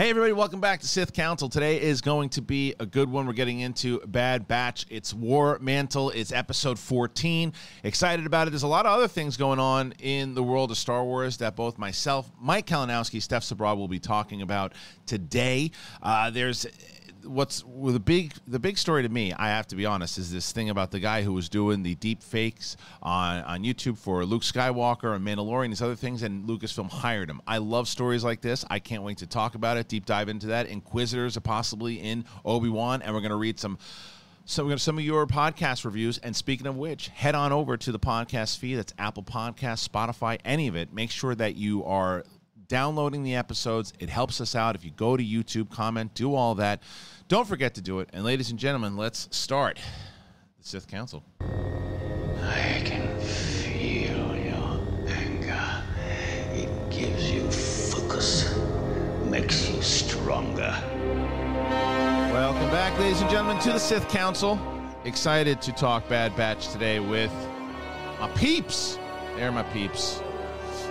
Hey, everybody, welcome back to Sith Council. Today is going to be a good one. We're getting into Bad Batch. It's War Mantle, it's episode 14. Excited about it. There's a lot of other things going on in the world of Star Wars that both myself, Mike Kalinowski, Steph Sabraw will be talking about today. Uh, there's what's well, the big the big story to me, I have to be honest, is this thing about the guy who was doing the deep fakes on on YouTube for Luke Skywalker and Mandalorian, these other things, and Lucasfilm hired him. I love stories like this. I can't wait to talk about it, deep dive into that. Inquisitors are possibly in Obi Wan, and we're going to read some. So some of your podcast reviews. And speaking of which, head on over to the podcast feed. That's Apple Podcast, Spotify, any of it. Make sure that you are downloading the episodes. It helps us out. If you go to YouTube, comment, do all that. Don't forget to do it. And ladies and gentlemen, let's start the Sith Council. I can feel your anger. It gives you focus, makes you stronger. Welcome back, ladies and gentlemen, to the Sith Council. Excited to talk Bad Batch today with my peeps. They're my peeps.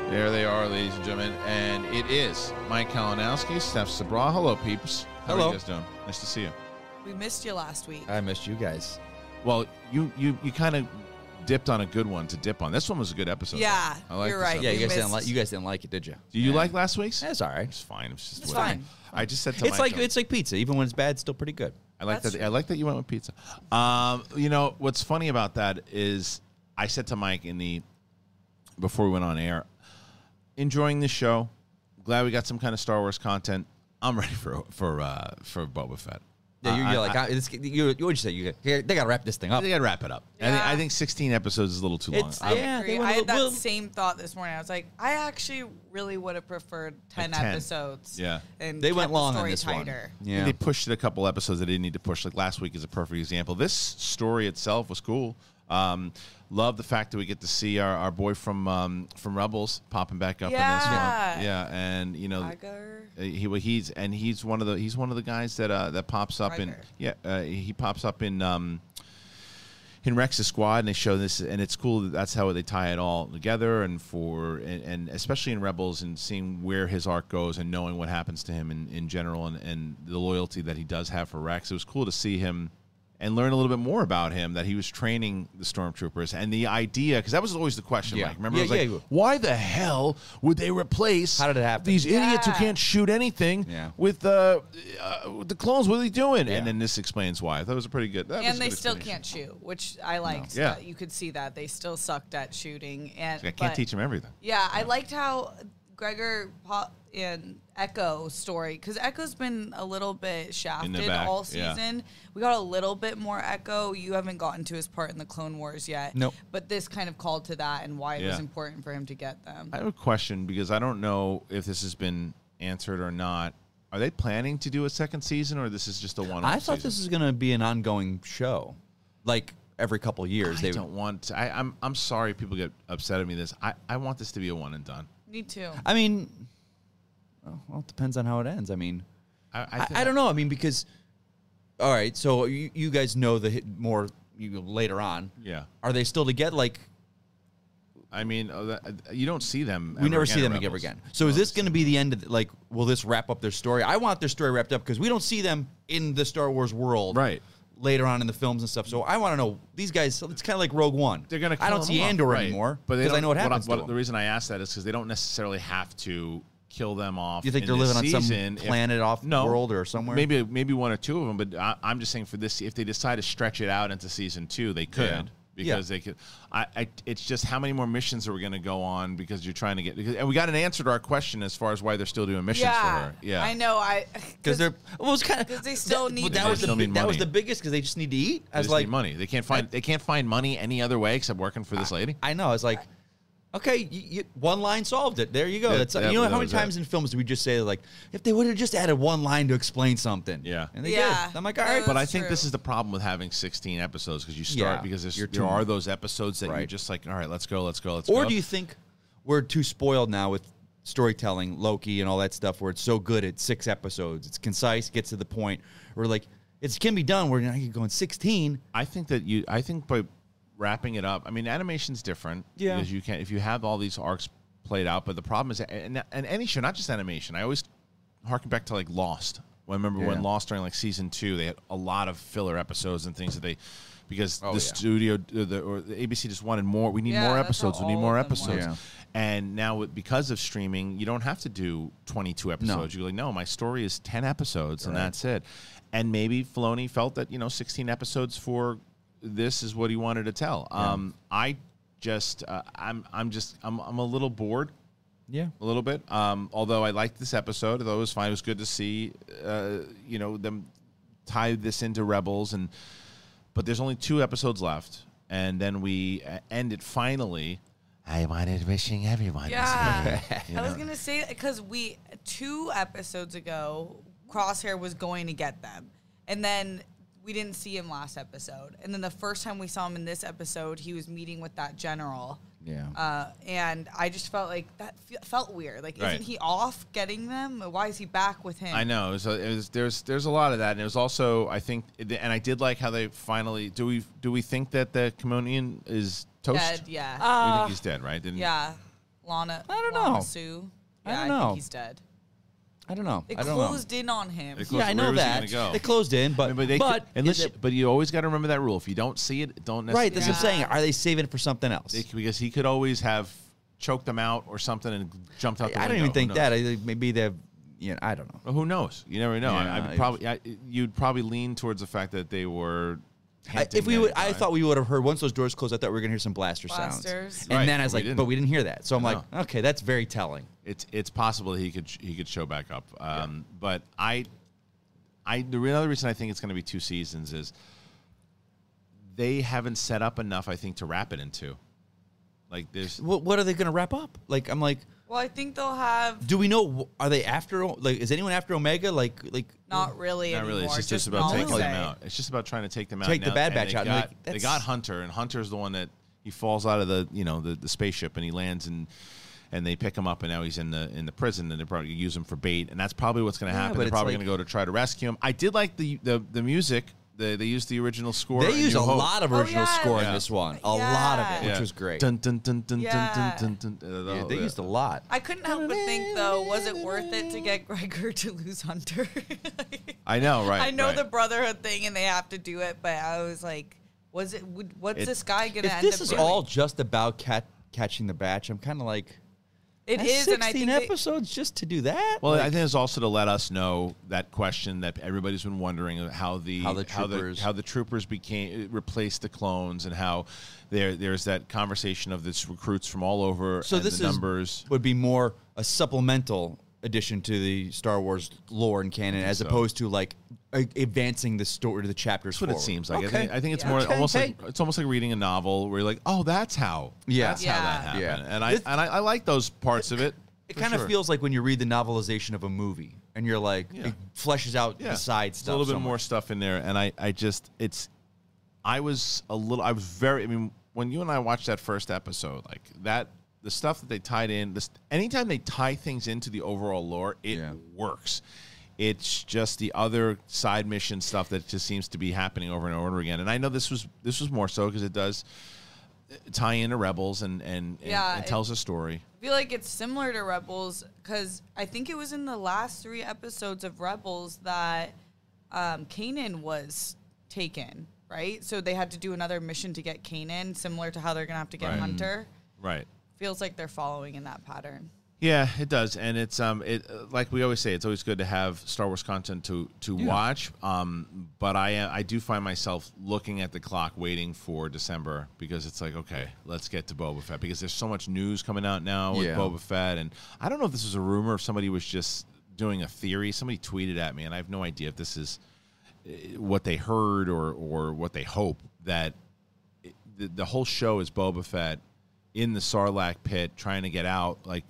There they are, ladies and gentlemen. And it is Mike Kalinowski, Steph Sabraw. Hello, peeps. How are Hello. you guys doing? Nice to see you. We missed you last week. I missed you guys. Well, you you you kind of dipped on a good one to dip on. This one was a good episode. Yeah, I like you're this right. episode. Yeah, you We guys didn't missed- like you guys didn't like it, did you? Do you like last week's? That's all right. It's fine. It's just It's whatever. fine. I just said to It's Mike, like it's like pizza. Even when it's bad, it's still pretty good. I like That's that. true. I like that you went with pizza. Um, you know what's funny about that is I said to Mike in the before we went on air, enjoying the show. Glad we got some kind of Star Wars content. I'm ready for for uh, for Boba Fett. Yeah, you're, I- you're like I- I, it's, you. You would say you here, they got to wrap this thing up. they got to wrap it up. I, think, I think 16 episodes is a little too long. It's- I'm- yeah. Agree. they went I a had that little- same thought this morning. I was like, I actually really would have preferred 10, 10. episodes. Yeah. And They kept went the long on story this tighter. one. Yeah. They pushed it a couple episodes they didn't need to push. Like last week is a perfect example. This story itself was cool. Um, love the fact that we get to see our, our boy from um, from Rebels popping back up in this Yeah. one. Yeah, and you know Tiger. uh, he he's and he's one of the he's one of the guys that uh, that pops up in yeah uh, he pops up in um, in Rex's squad and they show this and it's cool that that's how they tie it all together and for and, and especially in Rebels and seeing where his arc goes and knowing what happens to him in, in general and, and the loyalty that he does have for Rex it was cool to see him and learn a little bit more about him that he was training the stormtroopers and the idea because that was always the question Yeah. like remember Yeah, it was yeah. like why the hell would they replace How did it happen? these idiots who can't shoot anything Yeah. with uh, uh, with the clones what are they doing Yeah. and then this explains why that was a pretty good that was And they good still can't shoot, which I liked. Yeah. You could see that they still sucked at shooting, and I can't but- teach them everything Yeah, I liked how Gregor po- and Echo story because Echo's been a little bit shafted back, all yeah. season. We got a little bit more Echo. You haven't gotten to his part in the Clone Wars yet. Nope. But this kind of called to that and why it was important for him to get them. I have a question because I don't know if this has been answered or not. Are they planning to do a second season, or this is just a one-off? I thought season? this was going to be an ongoing show, like every couple years. I they don't want. To, I, I'm I'm sorry. People get upset at me. This I, I want this to be a one and done. Me too. I mean, well, it depends on how it ends. I mean, I I, think- I don't know. I mean, because all right, so you, you guys know the hit more you, later on. Yeah. Are they still together? Like I mean, uh, that- you don't see them. we ever never again see in them ever Rebels. again. So is this going to be the end of the, like? Will this wrap up their story? I want their story wrapped up because we don't see them in the Star Wars world, Right. Later on in the films and stuff. So I want to know these guys. It's kind of like Rogue One. They're going to. Come I don't see Andor anymore, but they because I don't- know what happens What, to the reason I ask that is because they don't necessarily have to kill them off. You think in they're this living on some season if- planet off no, world or somewhere? Maybe maybe one or two of them, but I, I'm just saying for this, if they decide to stretch it out into season two, they could. Yeah. Because Yeah. they could, I, I. It's just how many more missions are we going to go on? Because you're trying to get, because, and we got an answer to our question as far as why they're still doing missions yeah, for her. Yeah, I know. I because they're well, it's kind of 'Cause they still that, need but to that was eat. the Still need that was the biggest because they just need to eat. I They was just like, need money. They can't find. They can't find money any other way except working for this lady. I know. I was like, okay, you, you, one line solved it. There you go. That- That's that- you know that how many times it. in films do we just say like, if they would have just added one line to explain something? Yeah. and they Yeah. did. I'm like, all right, But I That's think this is the problem with having 16 episodes because you start Yeah, because there's, you're there too are those episodes that you're just like, all right, let's go, let's go, let's go. or go. do you think we're too spoiled now with storytelling, Loki, and all that stuff, where it's so good at six episodes, it's concise, gets to the point. We're like, it can be done. We're now you're going 16. I think that you. I think by wrapping it up. I mean, animation's different. Yeah. Because you can if you have all these arcs played out, but the problem is, and, and any show, not just animation. I always harken back to like Lost. I remember when Lost during like season two, they had a lot of filler episodes and things that they because Oh, the yeah. studio uh, the, or the ABC just wanted more. We need Yeah, more episodes. We need more episodes. Yeah. And now because of streaming, you don't have to do 22 episodes. You're like, no, my story is 10 episodes and that's it. And maybe Filoni felt that, you know, 16 episodes for this is what he wanted to tell. Um, I just, uh, I'm, I'm just, I'm, I'm a little bored Yeah. a little bit. Um, although I liked this episode, although it was fine. It was good to see, uh, you know, them tie this into Rebels, and but there's only two episodes left, and then we uh, end it finally. I wanted wishing everyone. Yeah. you I was gonna say because we two episodes ago, Crosshair was going to get them, and then we didn't see him last episode, and then the first time we saw him in this episode, he was meeting with that general. Yeah. Uh, and I just felt like that fe- felt weird. Like, Right. isn't he off getting them? Why is he back with him? I know. So it was, there's there's a lot of that, and it was also I think, and I did like how they finally do we do we think that the Kaminoan is toast? Dead, yeah. we Uh, think he's dead, right? Didn't, yeah. Lana. I don't Lana know. Sue. I don't know. think he's dead. I don't know. They I don't know. closed in on him. They closed- Yeah, I where know was he that. gonna go? They closed in, I but mean, but they but unless is you, it- but you always got to remember that rule. If you don't see it, don't necessarily. right. That's what I'm saying. Are they saving it for something else? They- because he could always have choked them out or something and jumped out. The I don't window. even think Who that. I think maybe they've. You know, I don't know. Well, who knows? You never know. I, Yeah, I would I- probably I, you'd probably lean towards the fact that they were. I, if we would, I thought we would have heard once those doors closed. I thought we were gonna hear some blaster Blasters. sounds, and Right, then I was we like, didn't. but we didn't hear that. So I'm like, okay, that's very telling. it's it's possible that he could he could show back up. Um, But I, I the re- another reason I think it's going to be two seasons is they haven't set up enough. I think to wrap it into. Like there's What, what are they gonna wrap up? Like, I'm like, Well, I think they'll have do we know? Are they after? Like, is anyone after Omega? Like, like not really Not anymore. really. It's just, just about Nalse. taking them out. It's just about trying to take them out. Take the Bad Batch out, Got, like, they got Hunter, and Hunter's the one that he falls out of the you know the, the spaceship and he lands and and they pick him up and now he's in the in the prison and they probably use him for bait and that's probably what's going to happen. but They're probably like- going to go to try to rescue him. I did like the the, the music. The, they used the original score. they used a Hope. lot of Oh, original yeah. score Yeah. in this one. A Yeah. lot of it, which was great. Dun, dun, dun, dun, Yeah. dun, dun, dun, dun, Yeah, they the- used a lot. I couldn't help but think though, was it worth it to get Gregor to lose Hunter? I know, right? I know right. the brotherhood thing and they have to do it, but I was like, was it? Would, what's It- this guy gonna If end this up is doing? all just about cat catching the batch, I'm kind of like, It that's is, and I 16 think they- episodes just to do that. Well, Like, I think it's also to let us know that question that everybody's been wondering of how the How the how the, troopers- how the troopers became uh, replaced the clones and how there there's that conversation of this recruits from all over. so and this the is numbers. would be more a supplemental addition to the Star Wars lore and canon, as so. opposed to like a- advancing the story, to the chapters. That's what it seems like. I think, I think it's Yeah. more Okay, almost hey. like it's almost like reading a novel where you're like, oh, that's how. Yeah. that's how that Yeah. happened. Yeah. And I This- and I, I like those parts of it. It kind of sure. feels like when you read the novelization of a movie, and you're like, Yeah. it fleshes out yeah. the side It's stuff. a little bit so more stuff in there, and I, I just, it's, I was a little, I was very, I mean, when you and I watched that first episode, like that, the stuff that they tied in, this, anytime they tie things into the overall lore, it Yeah. works. It's just the other side mission stuff that just seems to be happening over and over again. And I know this was this was more so because it does uh, tie into Rebels and and, and, Yeah, and tells a story. I feel like it's similar to Rebels because I think it was in the last three episodes of Rebels that um, Kanan was taken, right? So they had to do another mission to get Kanan, similar to how they're gonna have to get Right. Hunter. Right. Feels like they're following in that pattern. Yeah, it does, and it's um, it like we always say, it's always good to have Star Wars content to to watch. Um, but I I do find myself looking at the clock, waiting for December because it's like, okay, let's get to Boba Fett because there's so much news coming out now with Yeah. Boba Fett, and I don't know if this is a rumor, if somebody was just doing a theory. Somebody tweeted at me, and I have no idea if this is uh, what they heard or or what they hope that it- the, the whole show is Boba Fett in the Sarlacc pit trying to get out, like,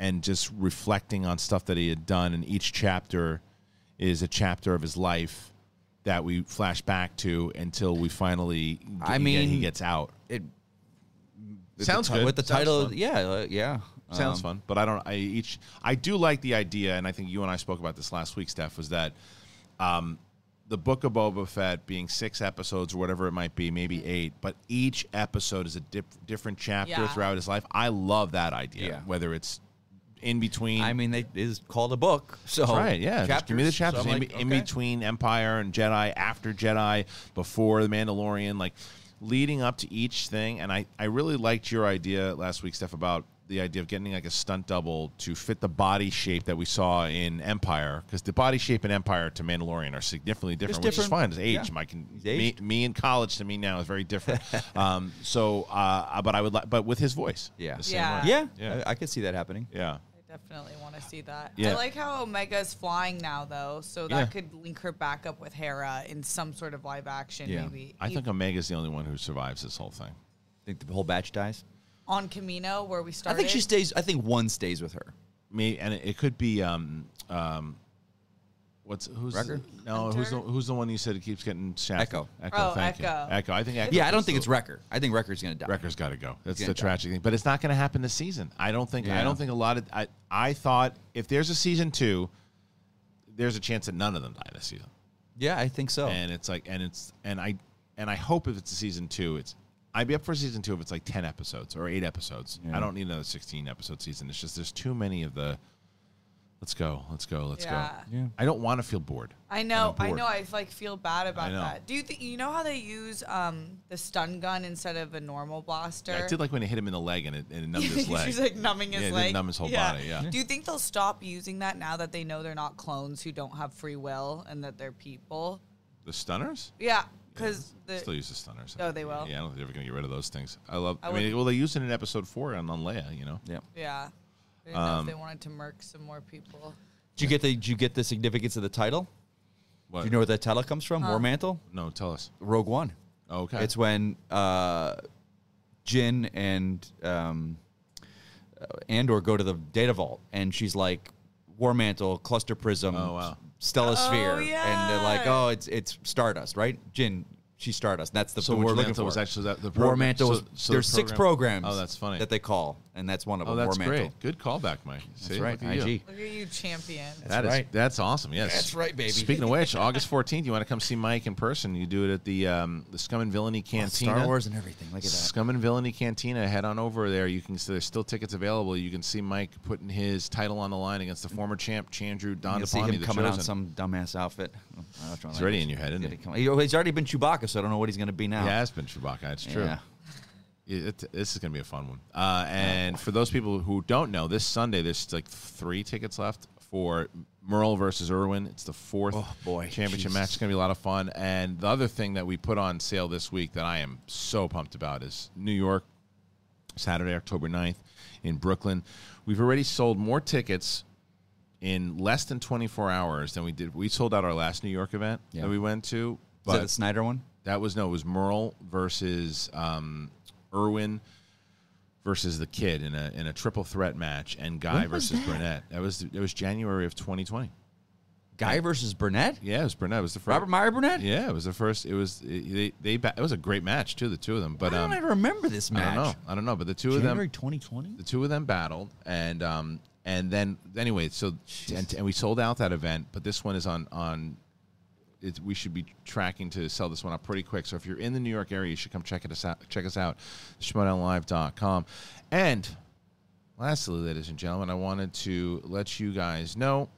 and just reflecting on stuff that he had done. And each chapter is a chapter of his life that we flash back to until we finally. I get- mean, he gets out. It Sounds the, good. with the Sounds title. fun. Yeah, uh, yeah. Sounds Um, fun, but I don't. I each. I do like the idea, and I think you and I spoke about this last week, Steph. Was that um, the book of Boba Fett being six episodes or whatever it might be, maybe eight, but each episode is a dip, different chapter Yeah. throughout his life. I love that idea. Yeah. Whether it's in between. I mean, they it is called a book, so That's right. Yeah. Just give me the chapters. chapters So I'm in, like, in okay. between Empire and Jedi, after Jedi, before the Mandalorian, like leading up to each thing. And I, I really liked your idea last week, Steph, about the idea of getting like a stunt double to fit the body shape that we saw in Empire, because the body shape in Empire to Mandalorian are significantly different, which is different. fine. It's age. Yeah. Mike and He's me, aged. me in college to me now is very different. um, so, uh, but I would like, but with his voice, Yeah. the same Yeah. way. Yeah, Yeah. I, I could see that happening. yeah. I definitely want to see that. Yeah. I like how Omega's flying now, though, so that Yeah. could link her back up with Hera in some sort of live action, Yeah. maybe. I think Omega's the only one who survives this whole thing. I think the whole batch dies. on Camino where we started. I think she stays. I think one stays with her. me and it, it could be um um what's who's Wrecker? no who's the, who's the one you said it keeps getting shafted Echo. echo Oh, thank you Echo. echo i think echo Yeah, I don't think the- it's Wrecker. I think Wrecker's gonna die. Wrecker's got to go. That's the gonna die. tragic thing, but it's not going to happen this season. I don't think. I don't think a lot of. I I thought if there's a season two, there's a chance that none of them die this season. Yeah, I think so. And it's like, and it's, and I, and I hope if it's a season two, it's. I'd be up for season two if it's like ten episodes or eight episodes. Yeah. I don't need another sixteen episode season. It's just there's too many of the. Let's go. Let's go. Let's Yeah. go. Yeah. I don't want to feel bored. I know, I'm I bored. know. I like feel bad about know. that. Do you think you know how they use um, the stun gun instead of a normal blaster? I did like when it hit him in the leg and it, and it numbed his leg. She's like numbing his Yeah, it did leg. numb his whole body, yeah. Do you think they'll stop using that now that they know they're not clones who don't have free will and that they're people? the stunners. Yeah, because Still the use the stunners. Oh, they will? Yeah, I don't think they're ever going to get rid of those things. I love. I, I mean, well, they used it in episode four on, on Leia. You know. yeah. yeah. I didn't know Um, if they wanted to murk some more people. Did you get the? Did you get the significance of the title? What? Do you know where that title comes from? War Mantle, No, tell us. Rogue One. Oh, okay. It's when uh, Jyn and um, uh, Andor go to the data vault, and she's like, "War Mantle, Cluster Prism, Oh, wow. Stellar Oh, Sphere," and they're like, yeah. "Oh, it's it's Stardust, right?" Jyn, she's Stardust. That's the so what we're War looking Mantle for. was actually that the War program- Mantle. so- was, so the there's six program- programs. Oh, that's funny. That they call, and that's one of oh, them. that's War great. Mantle. Good callback, Mike. That's See, right. look at you. IG. Look at you, champion. That is right. that's awesome. Yes, That's right, baby. Speaking of which, August fourteenth, you want to come see Mike in person? You do it at the um, the Scum and Villainy Cantina. Star Wars and everything. Look at that. Scum and Villainy Cantina. Head on over there. You can. See there's still tickets available. You can see Mike putting his title on the line against the former champ Chandru Don You'll see him the coming out in some dumbass outfit. Oh, I don't. He's already in your head, isn't He's he? gonna come- he- He's already been Chewbacca, so I don't know what he's going to be now. He has been Chewbacca. It's true. Yeah. It, it- this is going to be a fun one. Uh, and for those people who don't know, this Sunday there's like three tickets left for Murrell versus Erwin. It's the fourth Oh, boy. championship Jesus. match. It's going to be a lot of fun. And the other thing that we put on sale this week that I am so pumped about is New York, Saturday, October 9th in Brooklyn. We've already sold more tickets in less than 24 hours than we did. We sold out our last New York event Yeah. that we went to. Is that the Snyder one? that was no, it was Murrell versus um, Erwin versus the kid in a in a triple threat match, and Guy versus Burnett. That was it was January of 2020. Guy versus Burnett? Yeah, it was Burnett. It was the first. Robert Meyer Burnett? Yeah, it was the first. It was they they. It was a great match too. The two of them, but Why um, don't I remember this match? I don't know. I don't know, but the two January of them, January 2020? the two of them battled, and um, and then anyway, so and, and we sold out that event, but this one is on on. We should be tracking to sell this one up pretty quick. So if you're in the New York area, you should come check us out. Check us out, schmodownlive.com. And lastly, ladies and gentlemen, I wanted to let you guys know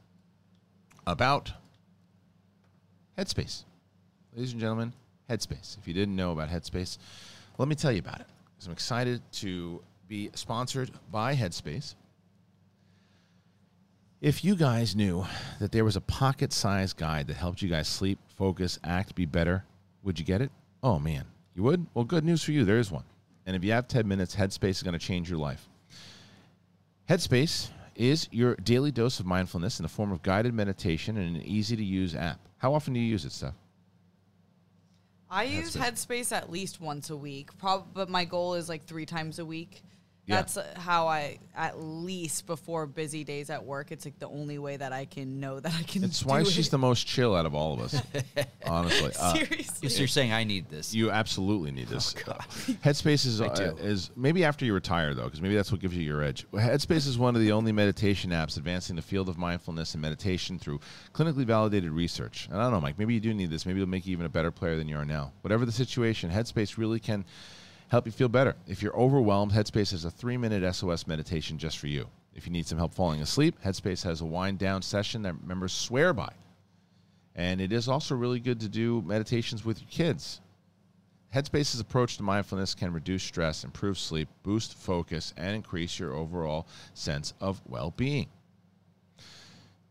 about Headspace. Ladies and gentlemen, Headspace. If you didn't know about Headspace, let me tell you about it. 'Cause I'm excited to be sponsored by Headspace. If you guys knew that there was a pocket sized guide that helped you guys sleep, focus, act, be better, would you get it? Oh, man. You would? Well, good news for you. There is one. And if you have 10 minutes, Headspace is going to change your life. Headspace is your daily dose of mindfulness in the form of guided meditation and an easy to use app. How often do you use it, Steph? I use Headspace at least once a week, prob- but my goal is like three times a week. Yeah. That's uh, how I, at least before busy days at work, it's like the only way that I can know that I can. It's do why it. she's the most chill out of all of us, honestly. Uh, Seriously. So you're saying I need this? You absolutely need this. Headspace is, uh, is maybe after you retire though, because maybe that's what gives you your edge. Headspace is one of the only meditation apps advancing the field of mindfulness and meditation through clinically validated research. And I don't know, Mike. Maybe you do need this. Maybe it'll make you even a better player than you are now. Whatever the situation, Headspace really can help you feel better. If you're overwhelmed, Headspace has a three-minute SOS meditation just for you. If you need some help falling asleep, Headspace has a wind down session that members swear by. And it is also really good to do meditations with your kids. Headspace's approach to mindfulness can reduce stress, improve sleep, boost focus, and increase your overall sense of well being.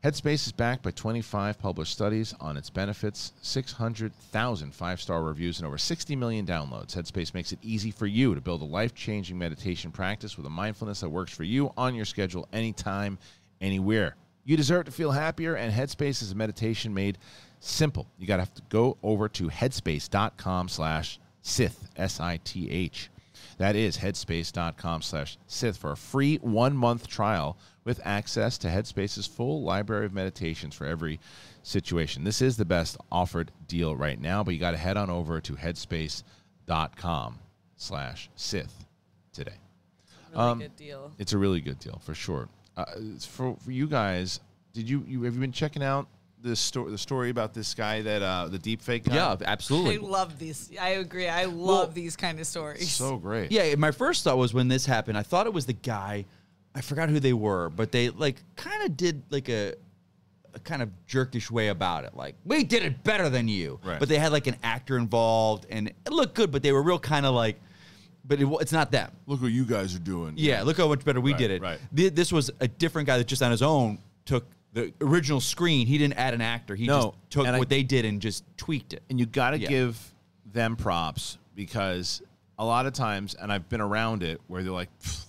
Headspace is backed by 25 published studies on its benefits, 600,000 five star reviews, and over 60 million downloads. Headspace makes it easy for you to build a life changing meditation practice with a mindfulness that works for you on your schedule, anytime, anywhere. You deserve to feel happier, and Headspace is a meditation made simple. You got to have to go over to headspace.com slash Sith, S I T H. That is headspace.com slash Sith for a free one month trial with access to Headspace's full library of meditations for every situation. This is the best offered deal right now, but you got to head on over to headspace.com slash Sith today. Really Um, good deal. It's a really good deal for sure. Uh, for, for you guys, did you, you have you been checking out this story the story about this guy that uh, the deep fake guy? Yeah, I absolutely. love these. I agree. I love Well- these kind of stories. so great. Yeah, my first thought was when this happened, I thought it was the guy. I forgot who they were, but they like kind of did like a, a kind of jerkish way about it. Like we did it better than you, Right. but they had like an actor involved, and it looked good, but they were real kind of like, but it, it's not them. Look what you guys are doing. Yeah, look how much better we Right, did it. right. Th- This was a different guy that just on his own took the original screen. He didn't add an actor. He No, just took and I- what they did and just tweaked it. and you got to Yeah. give them props because a lot of times, and I've been around it, where they're like, "Pff,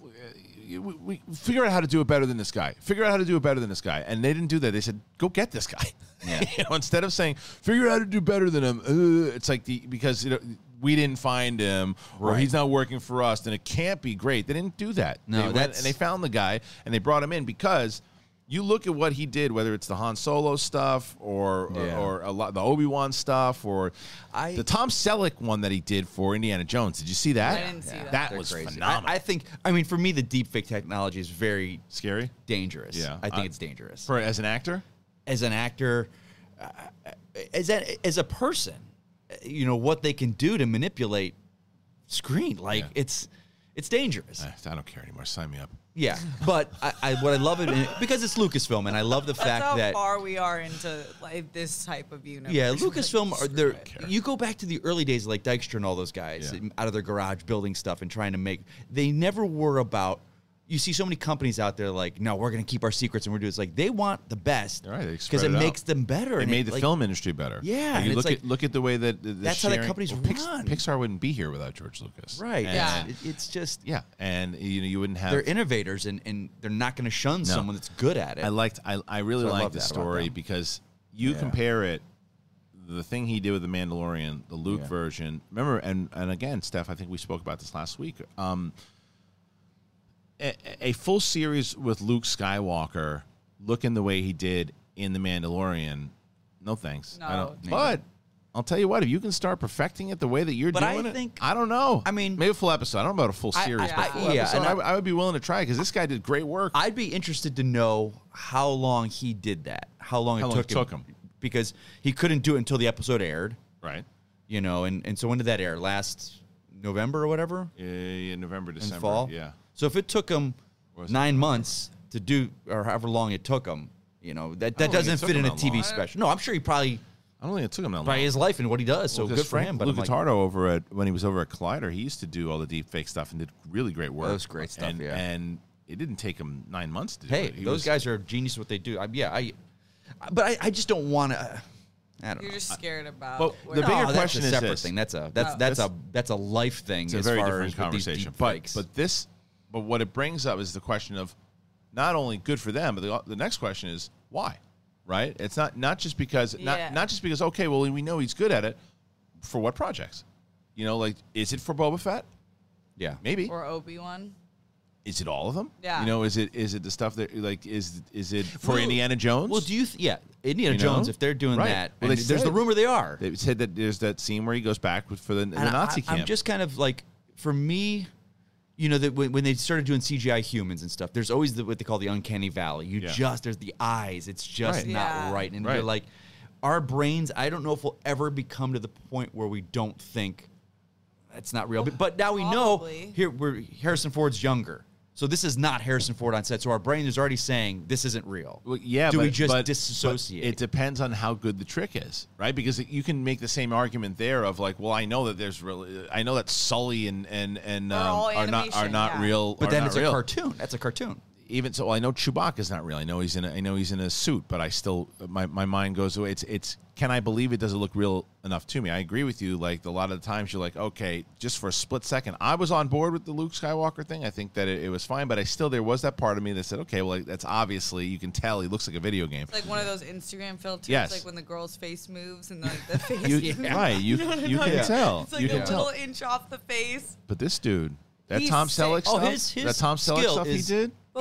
we, we figure out how to do it better than this guy. Figure out how to do it better than this guy, and they didn't do that. They said, go get this guy. Yeah. you know, instead of saying, figure out how to do better than him. Uh, it's like the because you know, we didn't find him or Right. he's not working for us, then it can't be great. They didn't do that. No, they went that's- and they found the guy and they brought him in because. You look at what he did, whether it's the Han Solo stuff or Yeah. or, or a lot the Obi Wan stuff or I- the Tom Selleck one that he did for Indiana Jones. Did you see that? I didn't see that. That They're was crazy. phenomenal. I, I think. I mean, for me, the deepfake technology is very Scary dangerous. Yeah. I think I- it's dangerous. for as an actor. as an actor, uh, as a, as a person, you know what they can do to manipulate screen. Like Yeah. it's it's dangerous. Eh, I don't care anymore. Sign me up. Yeah, but I, I what I love it in, because it's Lucasfilm, and I love the That's fact how that far we are into like this type of universe. yeah, Like, Lucasfilm are screw there. it. care. You go back to the early days, like Dykstra and all those guys, Yeah. out of their garage building stuff and trying to make. They never were about. You see so many companies out there like, no, we're going to keep our secrets and we're doing. It's like they want the best All right, they because spread it, it makes them better. It and made the like, film industry better. Yeah, Like, you and look it's at look at the way that the, the That's how the companies well, run. Pixar wouldn't be here without George Lucas. Right. And- Yeah. It's, it- it's just yeah, and you know you wouldn't have. they're innovators and, and they're not going to shun someone that's good at it. I liked. I, I really So I like the story because you Yeah. compare it, the thing he did with the Mandalorian, the Luke Yeah. version. Remember, and and again, Steph, I think we spoke about this last week. Um, a, a full series with Luke Skywalker looking the way he did in the Mandalorian. No thanks. I No, don't. But I'll tell you what, if you can start perfecting it the way that you're But I doing it, think- I don't know. I mean- maybe a full episode. I don't know about a full I- series, I- but I- full yeah, episode, I, I- would- be willing to try because this guy did great work. I'd be interested to know how long he did that. How long How it long took, it took him. Because he couldn't do it until the episode aired. right. You know, and, and so when did that air? Last November or whatever? Yeah, yeah, November, December. fall? Yeah. So if it took him nine months to do, or however long it took him, you know, that, that don't think it doesn't fit in a TV long. special. No, I'm sure he probably, I don't think it took him that long. by his life and what he does. So Well, 'cause good for Frank him. But I'm like, over at when he was over at Collider, he used to do all the deep fake stuff and did really great work. That was great stuff, And, yeah. and it didn't take him nine months to do hey, it. He those was- guys are genius what they do. I, yeah, I, but I, I just don't want to. Uh, I don't. You're know. just scared about. But where- the No, bigger that's question a is separate this. thing. That's a that's Oh. that's That's- a that's a life thing. It's a as very far different as with these conversation. deep But but this, but what it brings up is the question of not only good for them, but the, the next question is why, right? It's not not just because Yeah. not not just because okay, well we know he's good at it. For what projects? You know, like is it for Boba Fett? yeah, Maybe. or Obi Wan. Is it all of them? Yeah. You know, is it is it the stuff that like is is it for Well- Indiana Jones? Well, do you? Th- yeah, Indiana You know? Jones. If they're doing Right. that, Well, and they there's the rumor they are. They said that there's that scene where he goes back for the, the And Nazi I, camp. I'm just kind of like, for me, you know, that when, when they started doing CGI humans and stuff, there's always the, what they call the uncanny valley. You Yeah. just there's the eyes. It's just Right. not Yeah. right, and Right. you're like, our brains. I don't know if we'll ever become to the point where we don't think that's not real. But, but now we know here we're Harrison Ford's younger. So this is not Harrison Ford on set. So our brain is already saying this isn't real. Well, yeah, Do but, we just but- disassociate? but it depends on how good the trick is, right? Because it- you can make the same argument there of like, well, I know that there's really, I know that Sulley and and and Are um, all are not are not yeah. real. but then it's real. a cartoon. That's a cartoon. Even so, well, I know Chewbacca's not real. I know he's in. A, I know he's in a suit, but I still my, my mind goes away. It's it's. Can I believe it? Does it look real enough to me? I agree with you. Like a lot of the times, you're like, okay, just for a split second, I was on board with the Luke Skywalker thing. I think that it, it was fine, but I still there was that part of me that said, okay, well, like, that's obviously you can tell he looks like a video game. It's like one of those Instagram filters, Yes. like when the girl's face moves and like the face. You, Right, you you can tell. It's like you a can little tell. inch off the face. But this dude, that He's Tom sick. Selleck Oh, stuff, his his that Tom Selleck skill stuff he is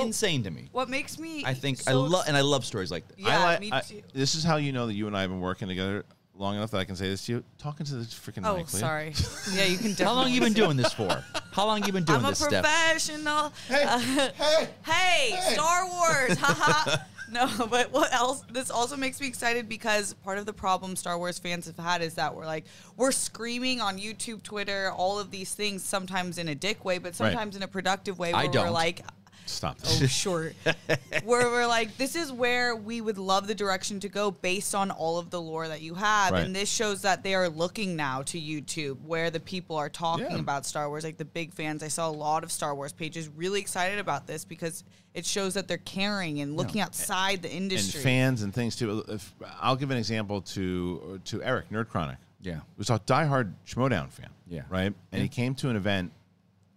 did. insane to me. What makes me? I think I love and I love stories like this. Yeah, I like. me I- too. this is how you know that you and I have been working together long enough that I can say this to you. Talking to this freaking Oh, mic, will sorry. Yeah, you can. How long you been doing this for? How long you been doing this I'm a this stuff? professional. Hey, Uh, hey, hey, Star Wars. haha. no, but what else? This also makes me excited because part of the problem Star Wars fans have had is that we're like we're screaming on YouTube, Twitter, all of these things sometimes in a dick way, but sometimes in a productive way. I Where we're don't. like, Stop. oh sure, where we're like, this is where we would love the direction to go based on all of the lore that you have, Right. and this shows that they are looking now to YouTube where the people are talking Yeah. about Star Wars, like the big fans. I saw a lot of Star Wars pages really excited about this because it shows that they're caring and looking outside the and industry. fans and things too. If, I'll give an example to to Eric Nerd Chronic. Yeah. who's a diehard Schmodown fan. Yeah. right. And he came to an event,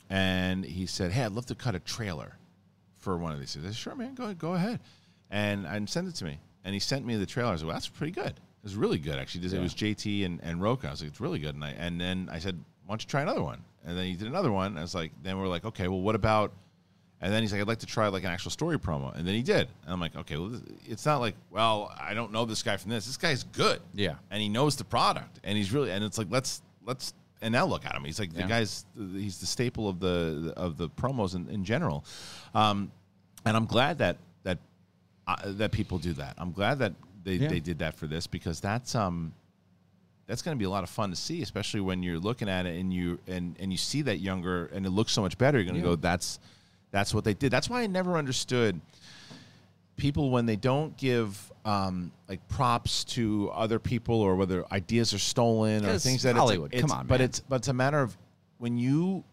and he said, "Hey, I'd love to cut a trailer for one of these." I said, "Sure, man, go go ahead," and and send it to me. And he sent me the trailer. I said, "Well, that's pretty good. It was really good, actually." It was JT and and Roka. I was like, "It's really good." And I and then I said, "Why don't you try another one?" And then he did another one. I was like, "Then we're like, okay, well, what about?" And then he's like, I'd like to try like an actual story promo. And then he did. And I'm like, okay, well, this- it's not like, well, I don't know this guy from this. This guy's good. Yeah. And he knows the product. And he's really, and it's like, let's, let's, and now look at him. He's like, the guy's, he's the staple of the, of the promos in, in general. Um, and I'm glad that, that, uh, that people do that. I'm glad that they, Yeah. they did that for this because that's, um, that's going to be a lot of fun to see, especially when you're looking at it and you and and you see that younger and it looks so much better. You're going to Yeah. go, that's that's what they did. That's why I never understood people when they don't give um, like props to other people or whether ideas are stolen or things that Hollywood, It's, come it's- on, but man. it's but it's a matter of when you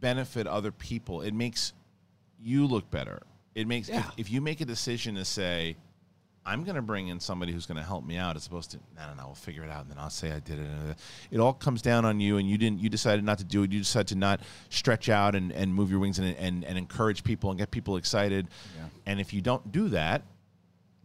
benefit other people, it makes you look better. It makes Yeah. if, if you make a decision to say. I'm going to bring in somebody who's going to help me out as opposed to, no, no, no, we'll figure it out. And then I'll say I did it. It all comes down on you and you didn't, you decided not to do it. You decided to not stretch out and, and move your wings and, and, and encourage people and get people excited. Yeah. And if you don't do that,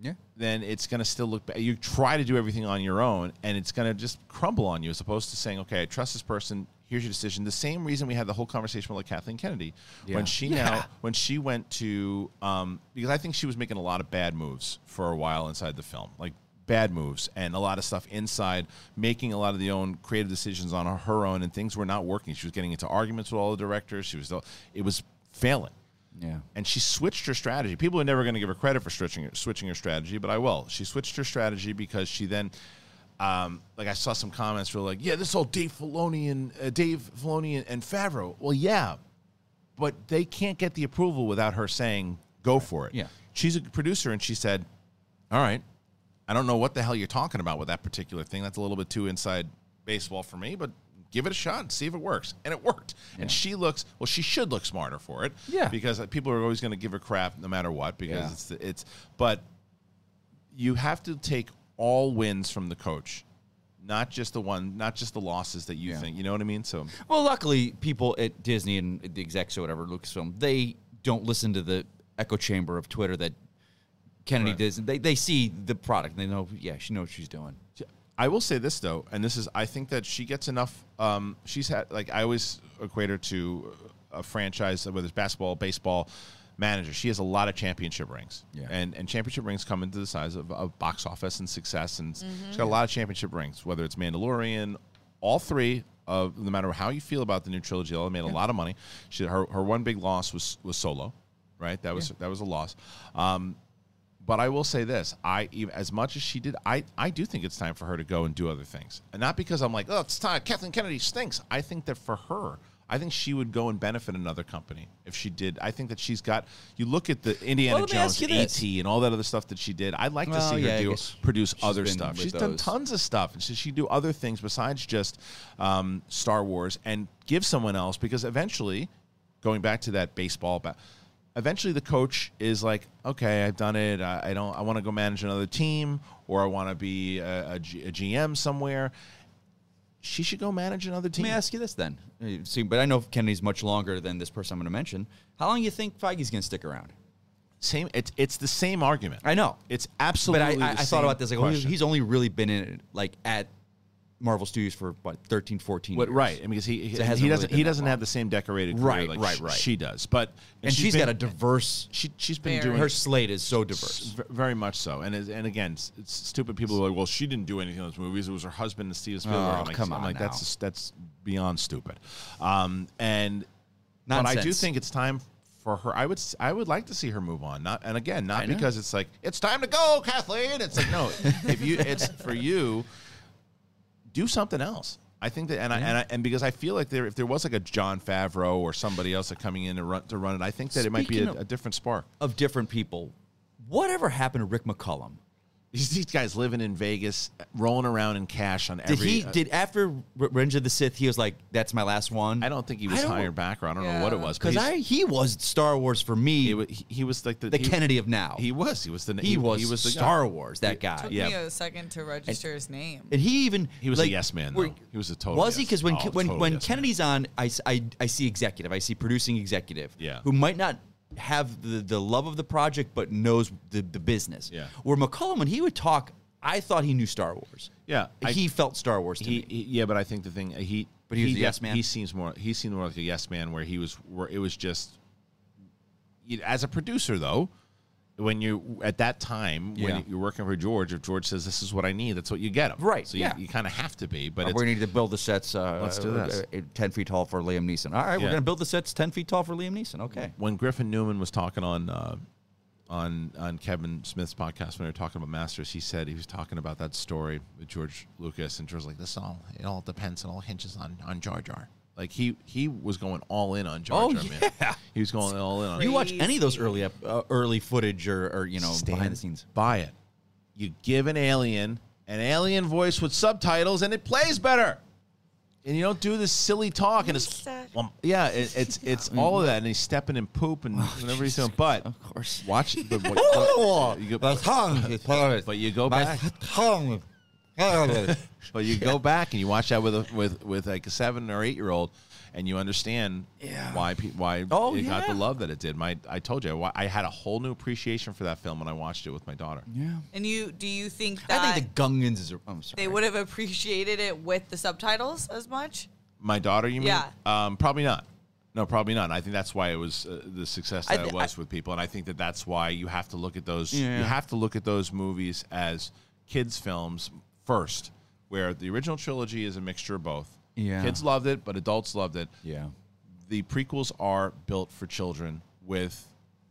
Yeah. then it's going to still look bad. You try to do everything on your own and it's going to just crumble on you as opposed to saying, okay, I trust this person. Here's your decision. The same reason we had the whole conversation with like Kathleen Kennedy Yeah. when she Yeah. now when she went to um, because I think she was making a lot of bad moves for a while inside the film, like bad moves and a lot of stuff inside, making a lot of the own creative decisions on her own, and things were not working. She was getting into arguments with all the directors. She was it was failing Yeah. and she switched her strategy. People are never going to give her credit for switching her, switching her strategy, but I will. She switched her strategy because she then, um, like I saw some comments were like, "Yeah, this whole Dave Filoni and uh, Dave Filoni and, and Favreau." Well, yeah, but they can't get the approval without her saying go for it. Yeah. she's a producer, and she said, "All right, I don't know what the hell you're talking about with that particular thing. That's a little bit too inside baseball for me, but." Give it a shot and see if it works. And it worked. And she looks, well, she should look smarter for it. Yeah. Because people are always going to give her crap no matter what because Yeah. it's, it's, but you have to take all wins from the coach, not just the one, not just the losses that you Yeah. think. You know what I mean? So, Well, luckily, people at Disney and the execs or whatever, Lucasfilm, they don't listen to the echo chamber of Twitter that Kennedy Right. does. They they see the product. They know, yeah, she knows what she's doing. I will say this though, and this is I think that she gets enough. Um, she's had like I always equate her to a franchise whether it's basketball, baseball manager. She has a lot of championship rings, Yeah. and and championship rings come into the size of, of box office and success, and she's got a lot of championship rings. Whether it's Mandalorian, all three of no matter how you feel about the new trilogy, they made a lot of money. She her her one big loss was was Solo, right? That was that was a loss. Um, but I will say this: I even as much as she did, I I do think it's time for her to go and do other things, and not because I'm like, oh, it's time. Kathleen Kennedy stinks. I think that for her, I think she would go and benefit another company if she did. I think that she's got. You look at the Indiana Well, Jones, ask you this. AT, and all that other stuff that she did. I'd like to see yeah, her do produce other stuff. with She's done tons of stuff, and so she do other things besides just um, Star Wars, and give someone else because eventually, going back to that baseball. Ba- Eventually, the coach is like, "Okay, I've done it. I, I don't. I want to go manage another team, or I want to be a, a G- a GM somewhere." She should go manage another team. Let me ask you this then. See, but I know Kennedy's much longer than this person I'm going to mention. How long do you think Feige's going to stick around? Same. It's it's the same argument. I know. It's But absolutely. I, I, the I thought about this. Like, well, he's only really been in it, like at Marvel Studios for what 13, 14 What, years. right, and because he he, So he doesn't been he doesn't have the same decorated career Right, like right, right. she does, but And she's she's been- got a diverse. She she's been Very. doing Her slate is so diverse. v- very much so, and is- and again, s- it's stupid people who are like, well, she didn't do anything in those movies. It was her husband, and Steven Spielberg. Oh, I'm like, come I'm on like now. that's that's beyond stupid. Um, and but I do think it's time for her. I would I would like to see her move on. Not and again, not because it's like it's time to go, Kathleen. It's like no, if you it's for you, do something else. I think that, and I, and I, and because I feel like there, if there was like a Jon Favreau or somebody else that coming in to run to run it, I think that it might be a, a different spark. of different people. Whatever happened to Rick McCallum? These, these guys living in Vegas, rolling around in cash on every. Did he uh, did after R- Revenge of the Sith? He was like, "That's my last one." I don't think he I was don't- hired back, or I don't know what it Yeah. was. but because he's- I he was Star Wars for me. he, wa- he, he was like the the he, Kennedy of now. He was. He was the. he, was He was the guy. Star Wars. That guy. Took Yeah. me a second to register his name. And he even He was a like, yes man, were- though. He was a total Was he? yes- Because when oh, when total when yes man. Kennedy's on, I, s- I I see executive, I see producing executive, Yeah. who might not have the, the love of the project but knows the, the business. Yeah. Where McCallum, when he would talk, I thought he knew Star Wars. Yeah, I- he felt Star Wars to He, me. he- yeah, but I think the thing he But he was a yes man? He seems more he seemed more like a yes man where he was where it was just as a producer though. When you at that time Yeah. when you're working for George, if George says this is what I need, that's what you get him. Right, So you, yeah. you kind of have to be. But Uh, we need to build the sets. Uh, Let's do this. uh, uh, ten feet tall for Liam Neeson. All right, we're gonna build the sets ten feet tall for Liam Neeson. Okay. when Griffin Newman was talking on uh, on on Kevin Smith's podcast when they were talking about Masters, he said he was talking about that story with George Lucas, and George was like, "This all it all depends, it all hinges on on Jar Jar." Like he he was going all in on Jar Oh, Jar, man. yeah. He was going all in on. You watch any of those early ep- uh, early footage or, or you know Stand behind the scenes. Buy it. You give an alien an alien voice with subtitles, and it plays better. And you don't do this silly talk, and it's well, yeah, it, it's it's all of that, and he's stepping in poop and whatever he's doing. But Of course. watch, the. what- you go, tongue. but you go back, tongue. but you go back and you watch that with a, with with like a seven or eight year old, and you understand Yeah. why pe- why Oh, it got the love that it did. My I told you I, I had a whole new appreciation for that film when I watched it with my daughter. Yeah. And you do you think that I think the Gungans is. I'm sorry. they would have appreciated it with the subtitles as much? My daughter, you mean? Yeah. Um, probably not. No, probably not. I think that's why it was uh, the success that thi- it was I- with people, and I think that that's why you have to look at those. Yeah. You have to look at those movies as kids' films first, where the original trilogy is a mixture of both. Yeah. Kids loved it, but adults loved it. Yeah. The prequels are built for children with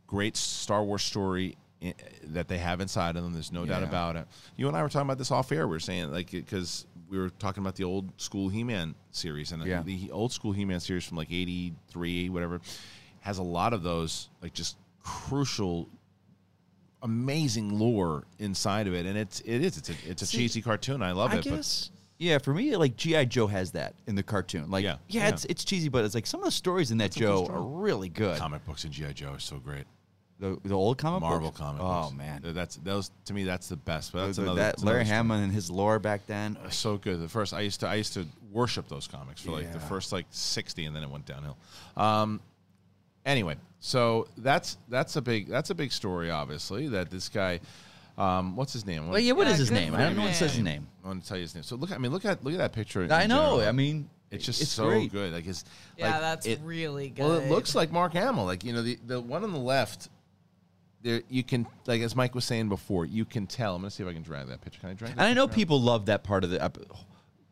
great Star Wars story i- that they have inside of them. There's no doubt about it. You and I were talking about this off air. We were saying like because we were talking about the old school He-Man series and uh, Yeah. the old school He-Man series from like '83, whatever, has a lot of those like just crucial. Amazing lore inside of it, and it's it is it's a it's a See, cheesy cartoon. I love I it, guess. Yeah, for me, like GI Joe has that in the cartoon. Like, Yeah, yeah, yeah. it's it's cheesy, but it's like some of the stories in that what they're Joe are really good. comic books and GI Joe are so great. The, the old comic Marvel books? comic Oh books. man, Th- that's those to me. That's the best. But that's The- another. that that's another Larry story. Hammond and his lore back then. so good. The first I used to I used to worship those comics for like the first like sixty, and then it went downhill. Um, anyway, so that's that's a big that's a big story. Obviously, that this guy, um, what's his name? Well, yeah, what Yeah, is his good name? I don't know what says his name. I want to tell you his name. So look, I mean, look at look at that picture. in I know. general. I mean, it's just it's so great. good. Like his, Yeah, like, that's it- really good. Well, it looks like Mark Hamill. Like you know, the the one on the left. There, you can like as Mike was saying before, you can tell. I'm gonna see if I can drag that picture. Can I drag? And I know picture out? people love that part of the. ep-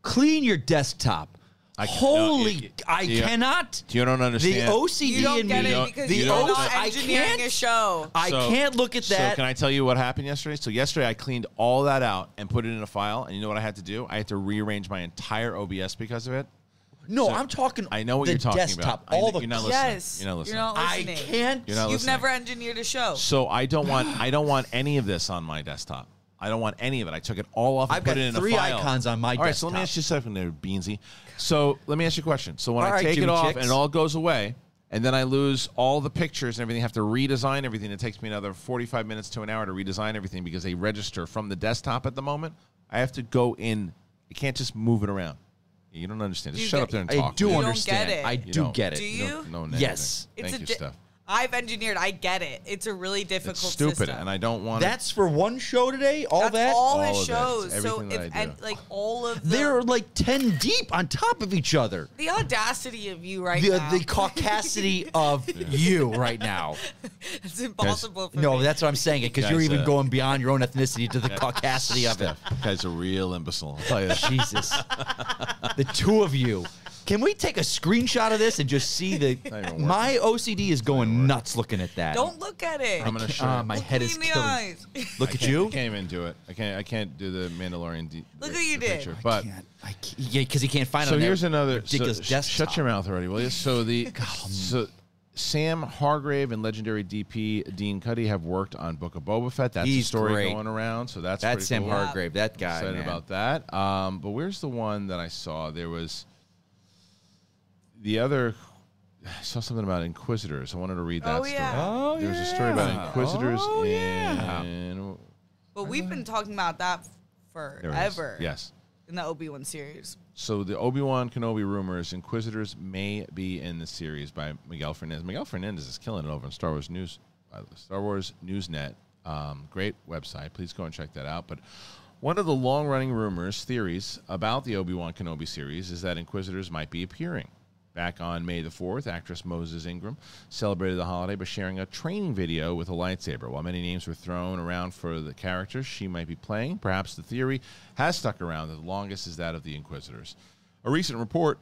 Clean your desktop. I can- Holy, no, it- I yeah. cannot. You don't understand. The understand. OCD you don't in get me. it because the you're OC not I engineering can't. a show. I So- can't look at that. So can I tell you what happened yesterday? So yesterday I cleaned all that out and put it in a file. And you know what I had to do? I had to rearrange my entire OBS because of it. No, So, I'm talking. I know what you're talking desktop, about. All know- the you're not listening. Yes, You're not listening. I listening. can't. You're not You've listening. never engineered a show. So I don't want I don't want any of this on my desktop. I don't want any of it. I took it all off. And I've put got it in three a file. icons on my desktop. All right, so let me ask you something there, Beansy. So let me ask you a question. So when All I right, take it off Chicks. and it all goes away, and then I lose all the pictures and everything, have to redesign everything. It takes me another 45 minutes to an hour to redesign everything because they register from the desktop at the moment. I have to go in. You can't just move it around. You don't understand. Just You shut get- up there and I talk. do will you? don't understand. get it. I do don't. get it. Do You don't you? know Yes. anything. Thank you, di- Steph. I've engineered. I get it. It's a really difficult. It's stupid, system. and I don't want. That's for one show today. All That's that. all All his of shows. So everything if and like all of the They're like ten deep on top of each other. the audacity of you right The, now. the caucasity of you right now. it's impossible for No, me. that's what I'm saying. It because you're even uh, going beyond your own ethnicity to the caucasity of it. Steph, you guy's a real imbecile. I'll tell you. Jesus. the two of you. Can we take a screenshot of this and just see the Not even working. my OCD is going nuts looking at that. Don't look at it. I'm gonna show you. my Look head me is in the killing. eyes. Look I at can't- you. I can't even do it. I can't. I can't do the Mandalorian. De- Look the- what you the did. picture. But can't. I can't. Yeah, because he can't find it. so on that here's another. So, ridiculous sh- desktop. shut your mouth already, will you? So the so Sam Hargrave and legendary DP Dean Cundey have worked on Book of Boba Fett. That's He's the story great. going around. So that's That's pretty Sam cool. Hargrave. That guy. Excited man. about that. Um, but where's the one that I saw? There was the other. I saw something about Inquisitors. I wanted to read that Oh, story. yeah. Oh, There was a story about. Inquisitors Oh, in. yeah. But we've been talking about that There it is. forever. Yes. In the Obi Wan series. So the Obi Wan Kenobi rumors: Inquisitors may be in the series by Miguel Fernandez. Miguel Fernandez is killing it over on Star Wars News, uh, Star Wars Newsnet. Um, great website. Please go and check that out. But one of the long-running rumors, theories about the Obi Wan Kenobi series is that Inquisitors might be appearing. Back on May the 4th, actress Moses Ingram celebrated the holiday by sharing a training video with a lightsaber. While many names were thrown around for the characters she might be playing, perhaps the theory has stuck around that the longest is that of the Inquisitors. A recent report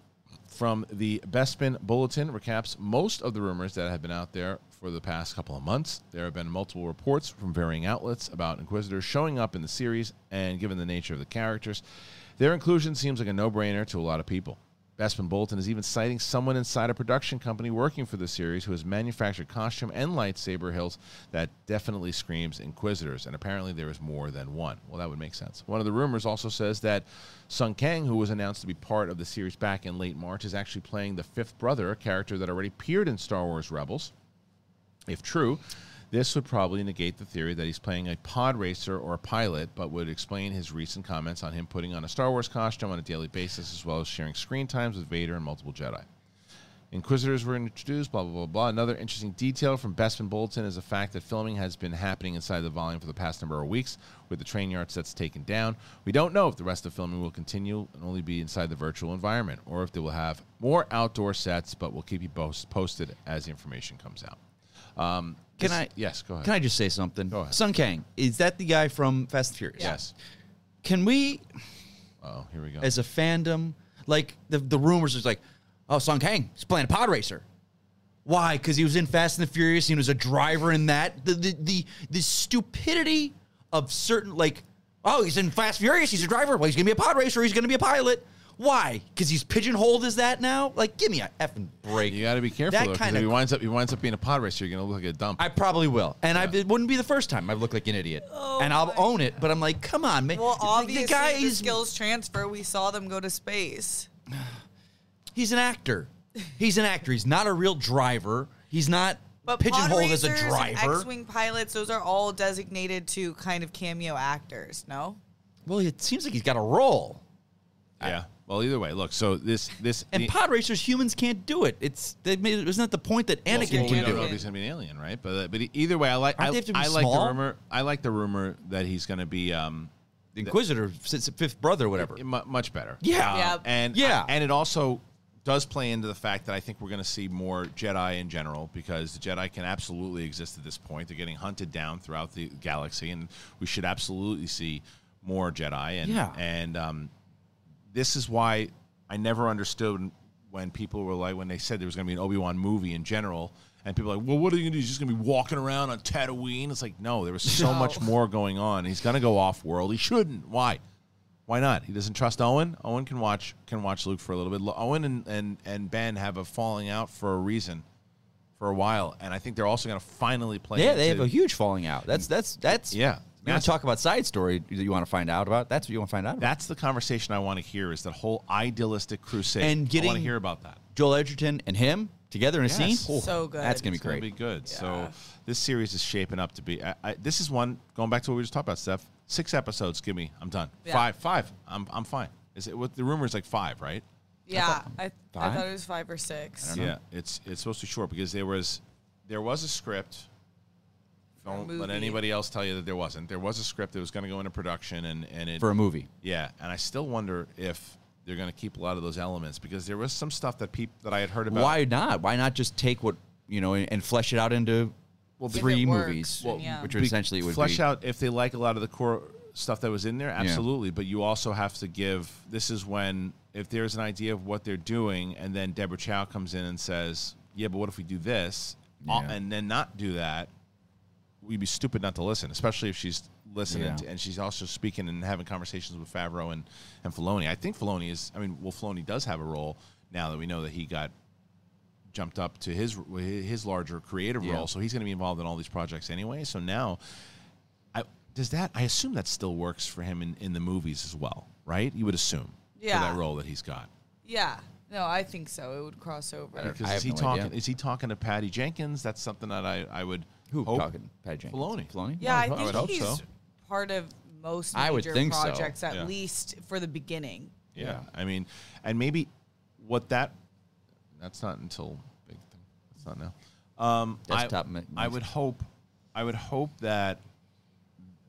from the Bespin Bulletin recaps most of the rumors that have been out there for the past couple of months. There have been multiple reports from varying outlets about Inquisitors showing up in the series, and given the nature of the characters, their inclusion seems like a no brainer to a lot of people. Bespin Bulletin is even citing someone inside a production company working for the series who has manufactured costume and lightsaber hilts that definitely screams Inquisitors, and apparently there is more than one. Well, that would make sense. One of the rumors also says that Sung Kang, who was announced to be part of the series back in late March, is actually playing the fifth brother, a character that already appeared in Star Wars Rebels. If true, this would probably negate the theory that he's playing a pod racer or a pilot, but would explain his recent comments on him putting on a Star Wars costume on a daily basis, as well as sharing screen times with Vader and multiple Jedi. Inquisitors were introduced, blah, blah, blah, blah. Another interesting detail from Bespin Bulletin is the fact that filming has been happening inside the volume for the past number of weeks, with the train yard sets taken down. We don't know if the rest of filming will continue and only be inside the virtual environment, or if they will have more outdoor sets, but we'll keep you post- posted as the information comes out. Um, Can I? Yes, go ahead. Can I just say something? Go ahead. Sung Kang is that the guy from Fast and Furious? Yes. Can we, Oh, here we go. as a fandom, like the the rumors is like, oh, Sung Kang is playing a pod racer. Why? Because he was in Fast and the Furious. He was a driver in that. The the the, the stupidity of certain like, oh, he's in Fast and Furious. He's a driver. Well, he's gonna be a pod racer. He's gonna be a pilot. Why? Because he's pigeonholed as that now. Like, give me a effing break. you got to be careful That though, because kinda- he winds up, he winds up being a pod racer, you're going to look like a dump. I probably will, and I, it wouldn't be the first time I've looked like an idiot, oh and I'll own it. But I'm like, come on, man. Well, obviously, the guy the is skills transfer. We saw them go to space. he's an actor. He's an actor. He's not a real driver. He's not But pigeonholed as a driver. X-wing pilots, those are all designated to kind of cameo actors. No. Well, it seems like he's got a role. yeah. Well, either way, look. So this this And the- pod racers, humans can't do it. It's they made, isn't that the point that Anakin well, we can don't do know it? if he's gonna be an alien, right? But uh, but either way, I like Aren't I, they have to be I like the rumor. I like the rumor that he's gonna be um Inquisitor, since fifth brother, whatever. much better. Yeah. Um, Yeah. and Yeah. and it also does play into the fact that I think we're going to see more Jedi in general because the Jedi can absolutely exist at this point. They're getting hunted down throughout the galaxy, and we should absolutely see more Jedi. And Yeah. and um, this is why I never understood when people were like when they said there was going to be an Obi Wan movie in general. And people are like, well, what are you going to do? He's just going to be walking around on Tatooine. It's like, no, there was so No. much more going on. He's going to go off world. He shouldn't. Why? Why not? He doesn't trust Owen. Owen can watch can watch Luke for a little bit. Owen and, and, and Ben have a falling out for a reason, for a while, and I think they're also going to finally play. Yeah, they have a huge falling out. That's that's that's Yeah. You want to talk about side story that you want to find out about? That's what you want to find out about. That's the conversation I want to hear. Is that whole idealistic crusade? And I want to hear about that. Joel Edgerton and him together in a Yes. scene. So good. That's gonna be It's gonna great. be good. So this series is shaping up to be. I, I, this is one going back to what we just talked about, Steph. Six episodes. Give me. I'm done. Yeah. Five. Five. I'm I'm fine. Is it? What the rumor is like five, right? Yeah, I, I Five? thought it was five or six. Yeah. It's it's supposed to be short because there was there was a script. Don't let anybody else tell you that there wasn't. There was a script that was going to go into production, and and it for a movie. Yeah, and I still wonder if they're going to keep a lot of those elements because there was some stuff that people that I had heard about. Why not? Why not just take what you know and, and flesh it out into If three works, movies, then yeah. which Be- essentially would flesh be out if they like a lot of the core stuff that was in there absolutely but you also have to give this is when if there's an idea of what they're doing and then deborah chow comes in and says yeah but what if we do this Yeah. and then not do that we'd be stupid not to listen especially if she's listening Yeah. to- and she's also speaking and having conversations with favreau and, and Filoni. i think Filoni is i mean well Filoni does have a role now that we know that he got jumped up to his his larger creative Yeah. role so he's going to be involved in all these projects anyway so now I, does that? I assume that still works for him in, in the movies as well, right? You would assume for Yeah. that role that he's got. Yeah. No, I think so. It would cross over. Because is have he no talking? idea. Is he talking to Patty Jenkins? That's something that I, I would who hope. talking? Pat Jenkins. Filoni. Filoni. Yeah, I I would think hope he's so. part of most I would major think so. projects, at Yeah. least for the beginning. Yeah. Yeah. I mean, and maybe what that that's not until big thing. That's not now. Um, Desktop I, mi- I would hope. I would hope that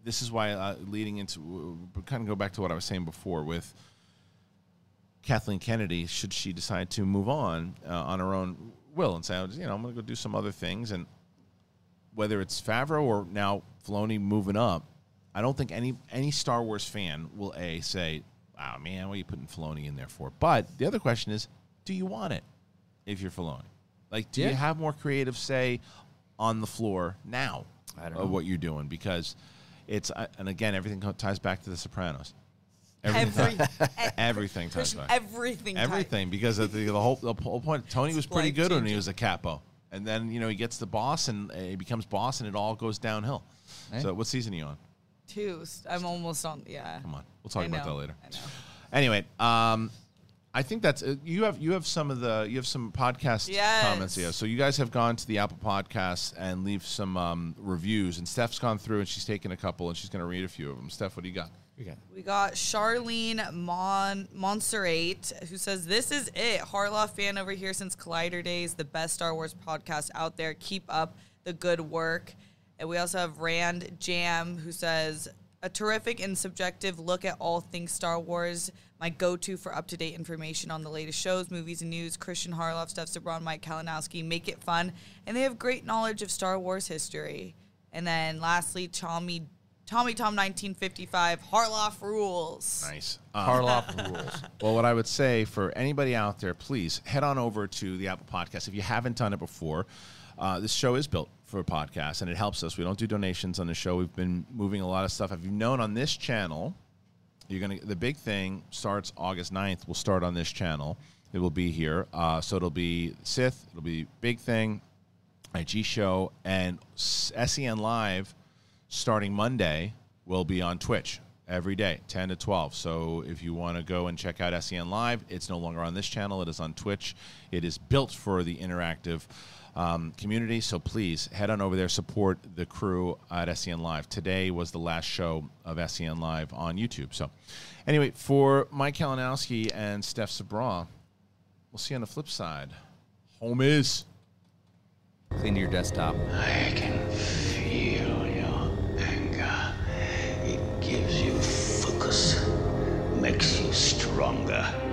this is why uh, leading into kind of go back to what I was saying before with Kathleen Kennedy. Should she decide to move on uh, on her own will and say, you know, I'm going to go do some other things, and whether it's Favreau or now Filoni moving up, I don't think any any Star Wars fan will a say, "Wow, man, what are you putting Filoni in there for?" But the other question is, do you want it? If you're Filoni, like, do Yeah. you have more creative say on the floor now I don't of know. what you're doing? Because it's uh, and again, everything ties back to The Sopranos. Everything, Every, ties- everything ties back. everything. Everything because of the, the whole the whole point. Tony was pretty good when he was a capo, and then you know he gets the boss and uh, he becomes boss, and it all goes downhill. Hey. So, what season are you on? Two. I'm almost on. Yeah. Come on, we'll talk I about that later. I know. Anyway, um, I think that's uh, you have you have some of the you have some podcast Yes. comments here. So you guys have gone to the Apple Podcasts and leave some um, reviews, and Steph's gone through and she's taken a couple and she's going to read a few of them. Steph, what do you got? We got Charlene Mon Montserrat who says, This is it. Harloff fan over here since Collider Days, the best Star Wars podcast out there. Keep up the good work. And we also have Rand Jam who says, A terrific and subjective look at all things Star Wars. My go to for up to date information on the latest shows, movies, and news. Kristian Harloff, Steph Sabraw, Mike Kalinowski make it fun. And they have great knowledge of Star Wars history. And then lastly, Tommy Tommy Tom 1955, Harloff rules. Nice. Um, Harloff rules. Well, what I would say for anybody out there, please head on over to the Apple Podcast if you haven't done it before. Uh, this show is built for podcasts, and it helps us. We don't do donations on the show. We've been moving a lot of stuff. Have you known on this channel? You're gonna. The big thing starts August 9th. We'll start on this channel. It will be here. Uh, so it'll be Sith. It'll be big thing, IG show, and SEN Live starting Monday will be on Twitch every day, 10 to 12. So if you want to go and check out SEN Live, it's no longer on this channel. It is on Twitch. It is built for the interactive um, community. So please head on over there, support the crew at SEN Live. Today was the last show of SEN Live on YouTube. So anyway, for Mike Kalinowski and Steph Sabraw, we'll see you on the flip side. Home is. Clean to your desktop. I can makes you stronger.